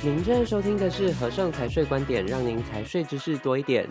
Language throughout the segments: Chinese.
您正在收听的是和盛财税观点，让您财税知识多一点。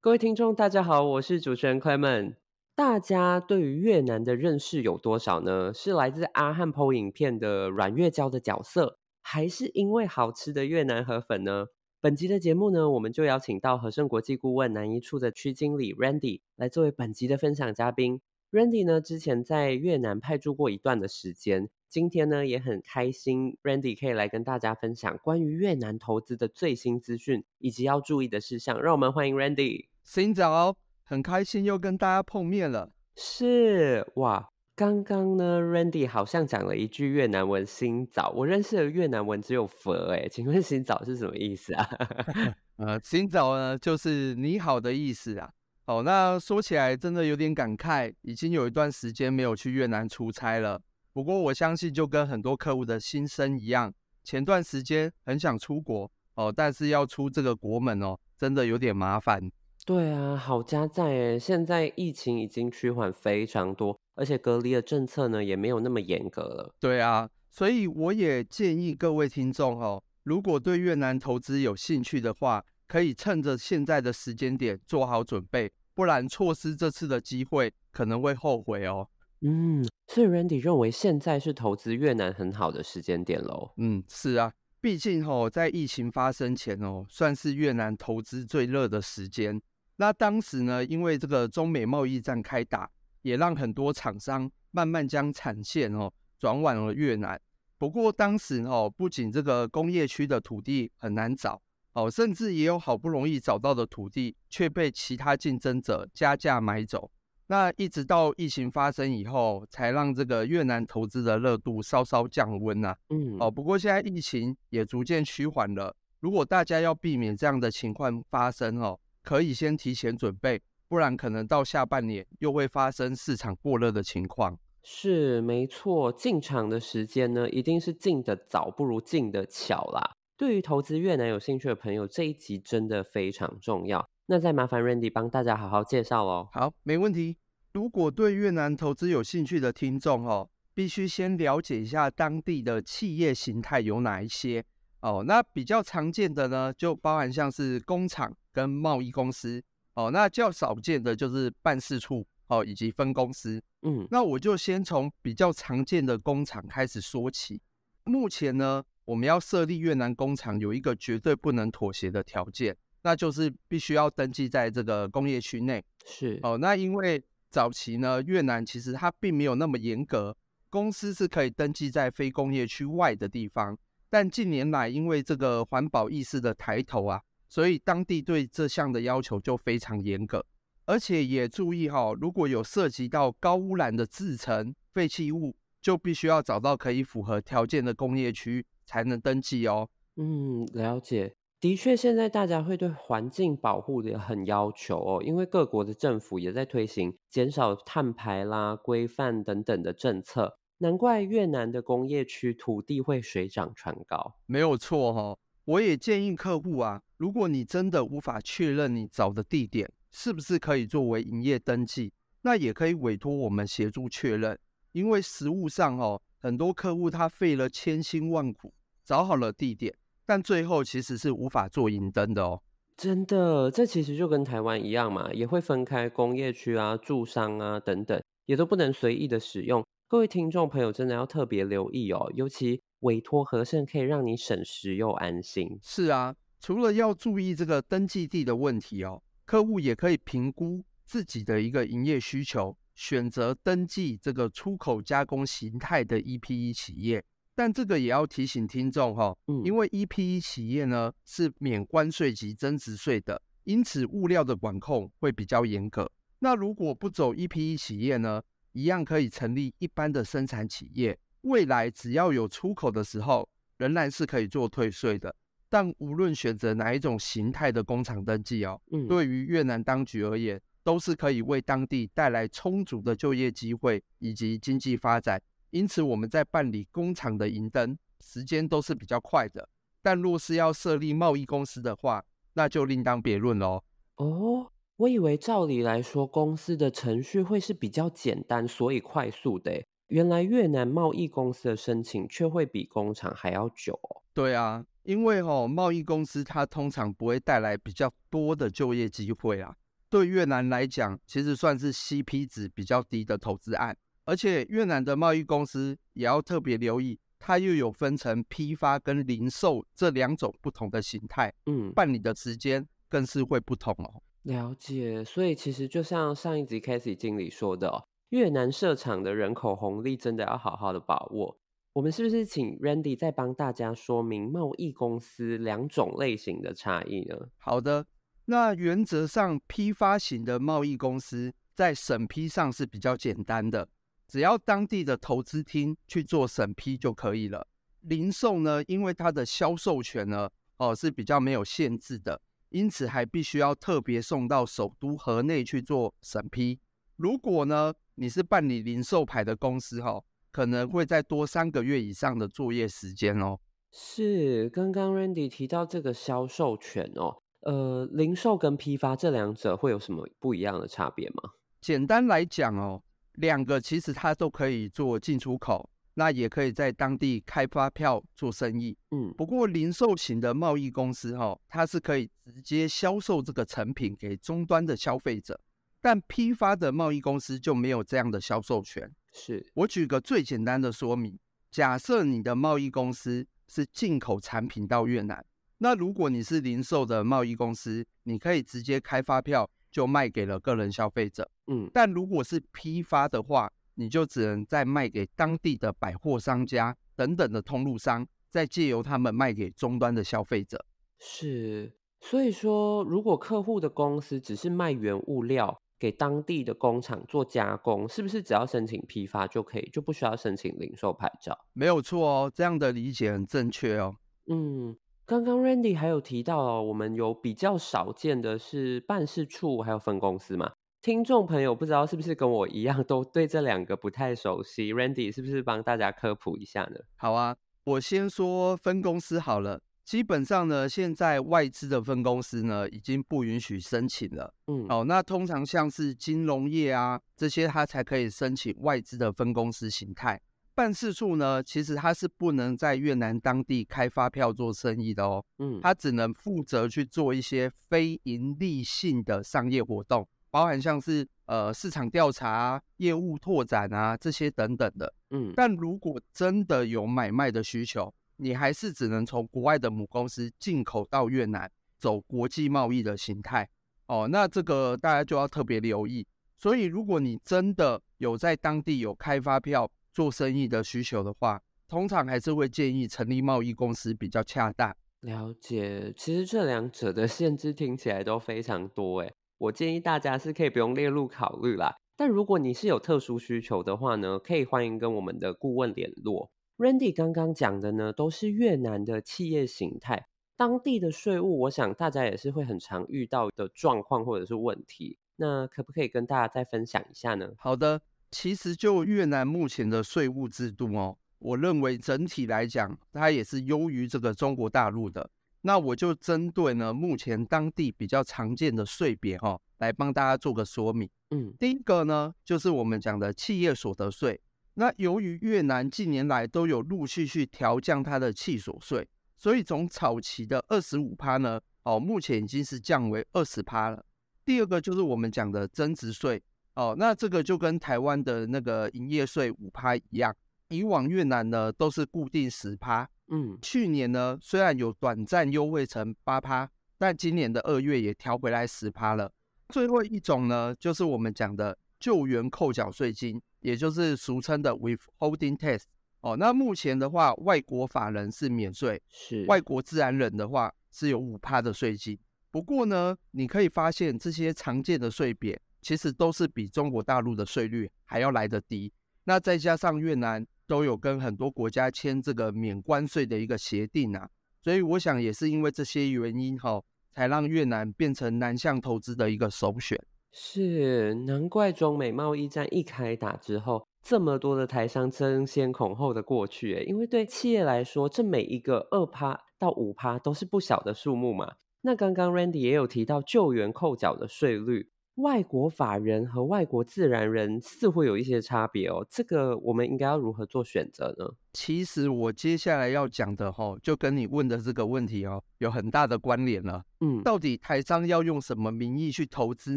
各位听众，大家好，我是主持人 Clement。大家对于越南的认识有多少呢？是来自阿汉 PO 影片的阮月娇的角色，还是因为好吃的越南河粉呢？本集的节目呢，我们就邀请到和盛国际顾问南一处的区经理 Randy 来作为本集的分享嘉宾。Randy 呢，之前在越南派驻过一段的时间，今天呢也很开心，Randy 可以来跟大家分享关于越南投资的最新资讯以及要注意的事项。让我们欢迎 Randy。新早，很开心又跟大家碰面了。是哇。刚刚呢，Randy 好像讲了一句越南文“新早”，我认识的越南文只有“佛”哎，请问“新早”是什么意思啊？呃，“新早”呢就是“你好”的意思啊。哦，那说起来真的有点感慨，已经有一段时间没有去越南出差了。不过我相信，就跟很多客户的心声一样，前段时间很想出国哦，但是要出这个国门哦，真的有点麻烦。对啊，好家在诶，现在疫情已经趋缓非常多。而且隔离的政策呢，也没有那么严格了。对啊，所以我也建议各位听众哦，如果对越南投资有兴趣的话，可以趁着现在的时间点做好准备，不然错失这次的机会，可能会后悔哦。嗯，所以 Randy 认为现在是投资越南很好的时间点喽。嗯，是啊，毕竟哦，在疫情发生前哦，算是越南投资最热的时间。那当时呢，因为这个中美贸易战开打。也让很多厂商慢慢将产线哦转往了越南。不过当时哦，不仅这个工业区的土地很难找哦，甚至也有好不容易找到的土地却被其他竞争者加价买走。那一直到疫情发生以后，才让这个越南投资的热度稍稍降温呐。嗯，哦，不过现在疫情也逐渐趋缓了。如果大家要避免这样的情况发生哦，可以先提前准备。不然可能到下半年又会发生市场过热的情况。是没错，进场的时间呢，一定是进得早不如进得巧啦。对于投资越南有兴趣的朋友，这一集真的非常重要。那再麻烦 Randy 帮大家好好介绍哦。好，没问题。如果对越南投资有兴趣的听众哦，必须先了解一下当地的企业形态有哪一些哦。那比较常见的呢，就包含像是工厂跟贸易公司。哦，那较少见的就是办事处哦，以及分公司。嗯，那我就先从比较常见的工厂开始说起。目前呢，我们要设立越南工厂，有一个绝对不能妥协的条件，那就是必须要登记在这个工业区内。是哦，那因为早期呢，越南其实它并没有那么严格，公司是可以登记在非工业区外的地方。但近年来，因为这个环保意识的抬头啊。所以当地对这项的要求就非常严格，而且也注意哈，如果有涉及到高污染的制程、废弃物，就必须要找到可以符合条件的工业区才能登记哦。嗯，了解。的确，现在大家会对环境保护的很要求哦，因为各国的政府也在推行减少碳排啦、规范等等的政策，难怪越南的工业区土地会水涨船高。没有错哈。我也建议客户啊，如果你真的无法确认你找的地点是不是可以作为营业登记，那也可以委托我们协助确认。因为实务上哦，很多客户他费了千辛万苦找好了地点，但最后其实是无法做银灯的哦。真的，这其实就跟台湾一样嘛，也会分开工业区啊、住商啊等等，也都不能随意的使用。各位听众朋友真的要特别留意哦，尤其。委托和盛可以让你省时又安心。是啊，除了要注意这个登记地的问题哦，客户也可以评估自己的一个营业需求，选择登记这个出口加工形态的 EPE 企业。但这个也要提醒听众哈、哦，嗯，因为 EPE 企业呢是免关税及增值税的，因此物料的管控会比较严格。那如果不走 EPE 企业呢，一样可以成立一般的生产企业。未来只要有出口的时候，仍然是可以做退税的。但无论选择哪一种形态的工厂登记哦，嗯，对于越南当局而言，都是可以为当地带来充足的就业机会以及经济发展。因此，我们在办理工厂的营登时间都是比较快的。但若是要设立贸易公司的话，那就另当别论喽。哦，我以为照理来说，公司的程序会是比较简单，所以快速的。原来越南贸易公司的申请却会比工厂还要久哦。对啊，因为哦，贸易公司它通常不会带来比较多的就业机会啊。对越南来讲，其实算是 CP 值比较低的投资案。而且越南的贸易公司也要特别留意，它又有分成批发跟零售这两种不同的形态。嗯，办理的时间更是会不同哦。了解，所以其实就像上一集 Casey 经理说的哦，越南设厂的人口红利真的要好好的把握。我们是不是请 Randy 再帮大家说明贸易公司两种类型的差异呢？好的，那原则上批发型的贸易公司在审批上是比较简单的。只要当地的投资厅去做审批就可以了。零售呢，因为它的销售权呢，哦是比较没有限制的，因此还必须要特别送到首都河内去做审批。如果呢，你是办理零售牌的公司，哈，可能会再多三个月以上的作业时间哦。是，刚刚 Randy 提到这个销售权哦，呃，零售跟批发这两者会有什么不一样的差别吗？简单来讲哦。两个其实它都可以做进出口，那也可以在当地开发票做生意。嗯，不过零售型的贸易公司哈，它是可以直接销售这个成品给终端的消费者，但批发的贸易公司就没有这样的销售权。是，我举个最简单的说明，假设你的贸易公司是进口产品到越南，那如果你是零售的贸易公司，你可以直接开发票。就卖给了个人消费者，嗯，但如果是批发的话，你就只能再卖给当地的百货商家等等的通路商，再借由他们卖给终端的消费者。是，所以说，如果客户的公司只是卖原物料给当地的工厂做加工，是不是只要申请批发就可以，就不需要申请零售牌照？没有错哦，这样的理解很正确哦。嗯。刚刚 Randy 还有提到哦，我们有比较少见的是办事处还有分公司嘛？听众朋友不知道是不是跟我一样都对这两个不太熟悉？Randy 是不是帮大家科普一下呢？好啊，我先说分公司好了。基本上呢，现在外资的分公司呢已经不允许申请了。嗯，好，那通常像是金融业啊这些，它才可以申请外资的分公司形态。办事处呢，其实它是不能在越南当地开发票做生意的哦。嗯，它只能负责去做一些非盈利性的商业活动，包含像是呃市场调查、业务拓展啊这些等等的。嗯，但如果真的有买卖的需求，你还是只能从国外的母公司进口到越南，走国际贸易的形态。哦，那这个大家就要特别留意。所以，如果你真的有在当地有开发票，做生意的需求的话，通常还是会建议成立贸易公司比较恰当。了解，其实这两者的限制听起来都非常多诶，我建议大家是可以不用列入考虑啦。但如果你是有特殊需求的话呢，可以欢迎跟我们的顾问联络。Randy 刚刚讲的呢，都是越南的企业形态，当地的税务，我想大家也是会很常遇到的状况或者是问题。那可不可以跟大家再分享一下呢？好的。其实就越南目前的税务制度哦，我认为整体来讲，它也是优于这个中国大陆的。那我就针对呢目前当地比较常见的税别哈，来帮大家做个说明。嗯，第一个呢就是我们讲的企业所得税。那由于越南近年来都有陆续去调降它的企所税，所以从早期的二十五趴呢，哦，目前已经是降为二十趴了。第二个就是我们讲的增值税。哦，那这个就跟台湾的那个营业税五趴一样，以往越南呢都是固定十趴，嗯，去年呢虽然有短暂优惠成八趴，但今年的二月也调回来十趴了。最后一种呢，就是我们讲的救援扣缴税金，也就是俗称的 withholding tax。哦，那目前的话，外国法人是免税，是外国自然人的话是有五趴的税金。不过呢，你可以发现这些常见的税别。其实都是比中国大陆的税率还要来得低，那再加上越南都有跟很多国家签这个免关税的一个协定啊，所以我想也是因为这些原因哈，才让越南变成南向投资的一个首选。是，难怪中美贸易战一开打之后，这么多的台商争先恐后的过去，因为对企业来说，这每一个二趴到五趴都是不小的数目嘛。那刚刚 Randy 也有提到救援扣缴的税率。外国法人和外国自然人似乎有一些差别哦，这个我们应该要如何做选择呢？其实我接下来要讲的哈，就跟你问的这个问题哦，有很大的关联了。嗯，到底台商要用什么名义去投资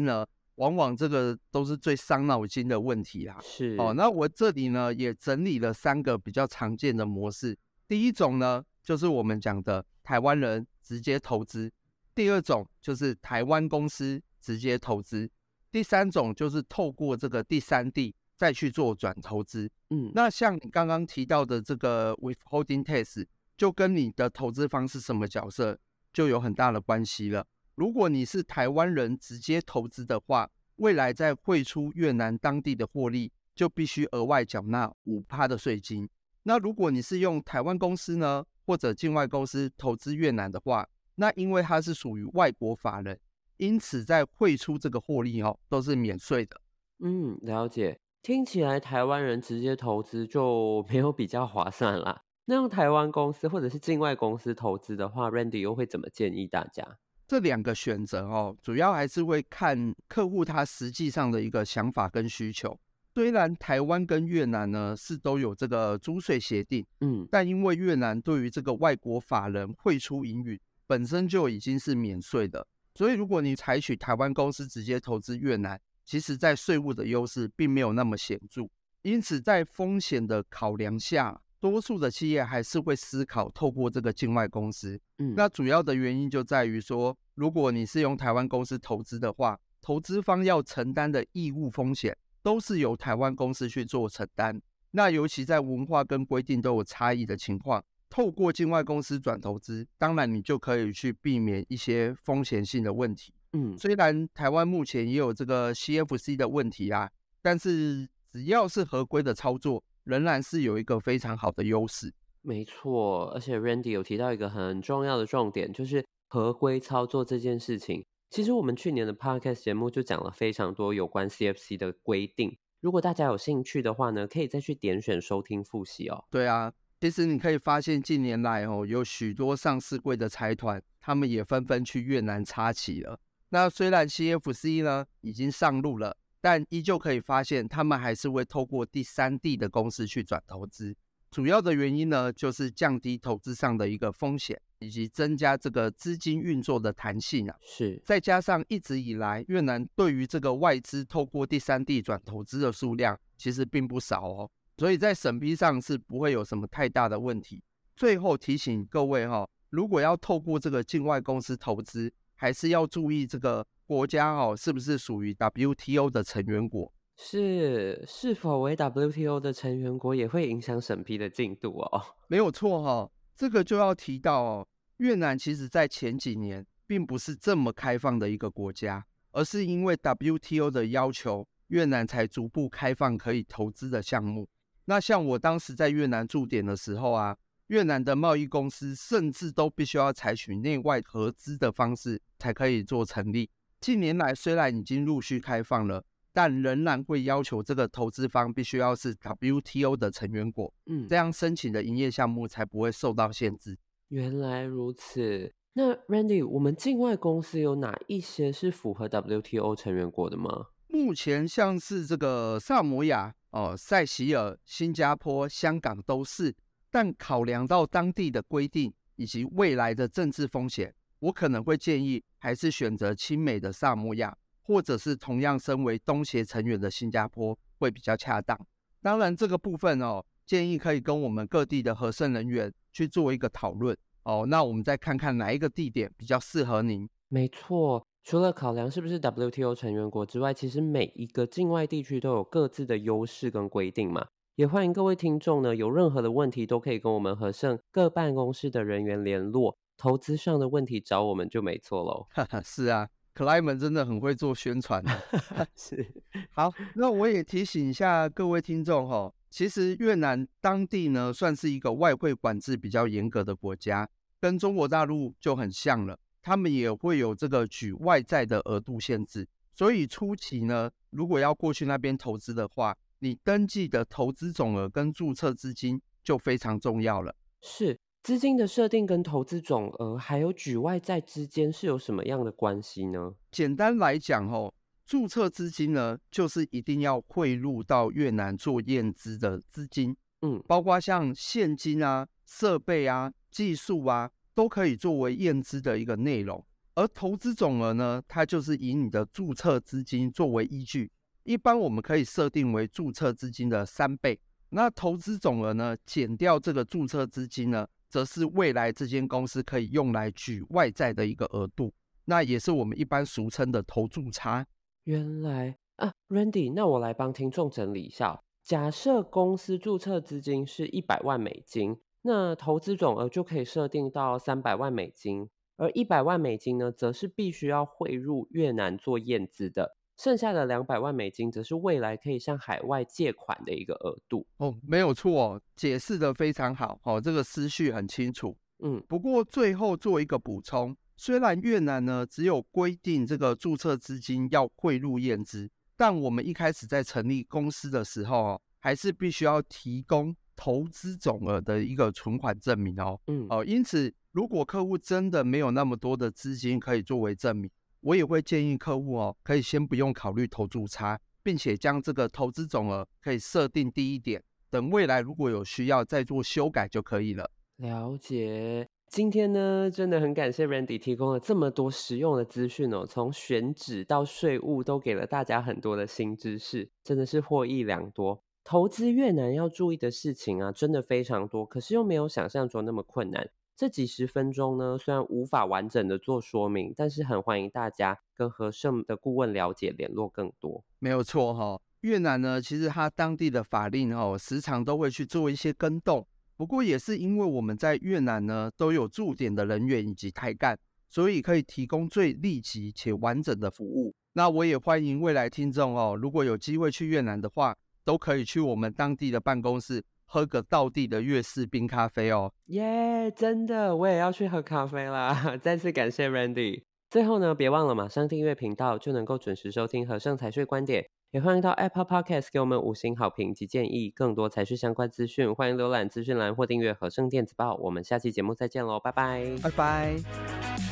呢？往往这个都是最伤脑筋的问题啦。是哦，那我这里呢也整理了三个比较常见的模式。第一种呢，就是我们讲的台湾人直接投资；第二种就是台湾公司。直接投资，第三种就是透过这个第三地再去做转投资。嗯，那像你刚刚提到的这个 withholding tax，就跟你的投资方是什么角色就有很大的关系了。如果你是台湾人直接投资的话，未来在汇出越南当地的获利，就必须额外缴纳五趴的税金。那如果你是用台湾公司呢，或者境外公司投资越南的话，那因为它是属于外国法人。因此，在汇出这个获利哦，都是免税的。嗯，了解。听起来台湾人直接投资就 没有比较划算啦。那用台湾公司或者是境外公司投资的话，Randy 又会怎么建议大家？这两个选择哦，主要还是会看客户他实际上的一个想法跟需求。虽然台湾跟越南呢是都有这个租税协定，嗯，但因为越南对于这个外国法人汇出盈余本身就已经是免税的。所以，如果你采取台湾公司直接投资越南，其实在税务的优势并没有那么显著。因此，在风险的考量下，多数的企业还是会思考透过这个境外公司。嗯，那主要的原因就在于说，如果你是用台湾公司投资的话，投资方要承担的义务风险都是由台湾公司去做承担。那尤其在文化跟规定都有差异的情况。透过境外公司转投资，当然你就可以去避免一些风险性的问题。嗯，虽然台湾目前也有这个 CFC 的问题啊，但是只要是合规的操作，仍然是有一个非常好的优势。没错，而且 Randy 有提到一个很重要的重点，就是合规操作这件事情。其实我们去年的 Podcast 节目就讲了非常多有关 CFC 的规定。如果大家有兴趣的话呢，可以再去点选收听复习哦。对啊。其实你可以发现，近年来哦，有许多上市柜的财团，他们也纷纷去越南插旗了。那虽然 CFC 呢已经上路了，但依旧可以发现，他们还是会透过第三地的公司去转投资。主要的原因呢，就是降低投资上的一个风险，以及增加这个资金运作的弹性啊。是，再加上一直以来越南对于这个外资透过第三地转投资的数量，其实并不少哦。所以在审批上是不会有什么太大的问题。最后提醒各位哈，如果要透过这个境外公司投资，还是要注意这个国家哦，是不是属于 WTO 的成员国？是，是否为 WTO 的成员国也会影响审批的进度哦？没有错哈，这个就要提到哦，越南其实在前几年并不是这么开放的一个国家，而是因为 WTO 的要求，越南才逐步开放可以投资的项目。那像我当时在越南驻点的时候啊，越南的贸易公司甚至都必须要采取内外合资的方式才可以做成立。近年来虽然已经陆续开放了，但仍然会要求这个投资方必须要是 WTO 的成员国，嗯，这样申请的营业项目才不会受到限制。原来如此。那 Randy，我们境外公司有哪一些是符合 WTO 成员国的吗？目前像是这个萨摩亚。哦，塞西尔、新加坡、香港都是，但考量到当地的规定以及未来的政治风险，我可能会建议还是选择亲美的萨摩亚，或者是同样身为东协成员的新加坡会比较恰当。当然，这个部分哦，建议可以跟我们各地的荷胜人员去做一个讨论哦。那我们再看看哪一个地点比较适合您。没错。除了考量是不是 WTO 成员国之外，其实每一个境外地区都有各自的优势跟规定嘛。也欢迎各位听众呢，有任何的问题都可以跟我们和盛各办公室的人员联络。投资上的问题找我们就没错喽。哈哈，是啊，克莱门真的很会做宣传。是，好，那我也提醒一下各位听众哈，其实越南当地呢算是一个外汇管制比较严格的国家，跟中国大陆就很像了。他们也会有这个举外债的额度限制，所以初期呢，如果要过去那边投资的话，你登记的投资总额跟注册资金就非常重要了。是，资金的设定跟投资总额还有举外债之间是有什么样的关系呢？简单来讲哦，注册资金呢，就是一定要汇入到越南做验资的资金，嗯，包括像现金啊、设备啊、技术啊，都可以作为验资的一个内容。而投资总额呢，它就是以你的注册资金作为依据，一般我们可以设定为注册资金的三倍。那投资总额呢，减掉这个注册资金呢，则是未来这间公司可以用来举外债的一个额度，那也是我们一般俗称的投注差。原来啊，Randy，那我来帮听众整理一下。假设公司注册资金是一百万美金，那投资总额就可以设定到三百万美金，而一百万美金呢，则是必须要汇入越南做验资的。剩下的两百万美金，则是未来可以向海外借款的一个额度。哦，没有错哦，解释得非常好，哦，这个思绪很清楚。嗯，不过最后做一个补充，虽然越南呢只有规定这个注册资金要汇入验资，但我们一开始在成立公司的时候哦，还是必须要提供投资总额的一个存款证明哦。嗯，哦，因此如果客户真的没有那么多的资金可以作为证明。我也会建议客户哦，可以先不用考虑投注差，并且将这个投资总额可以设定低一点，等未来如果有需要再做修改就可以了。了解。今天呢，真的很感谢 Randy 提供了这么多实用的资讯哦，从选址到税务都给了大家很多的新知识，真的是获益良多。投资越南要注意的事情啊，真的非常多，可是又没有想象中那么困难。这几十分钟呢，虽然无法完整的做说明，但是很欢迎大家跟和盛的顾问了解联络更多。没有错哈、越南呢，其实它当地的法令哦，时常都会去做一些更动。不过也是因为我们在越南呢都有驻点的人员以及台干，所以可以提供最立即且完整的服务。那我也欢迎未来听众哦，如果有机会去越南的话，都可以去我们当地的办公室。喝个道地的粤式冰咖啡哦，耶！Yeah, 真的，我也要去喝咖啡啦。再次感谢 Randy。最后呢，别忘了马上订阅频道，就能够准时收听和盛财税观点。也欢迎到 Apple Podcast 给我们五星好评及建议。更多财税相关资讯，欢迎浏览资讯栏或订阅和盛电子报。我们下期节目再见喽，拜拜，拜拜。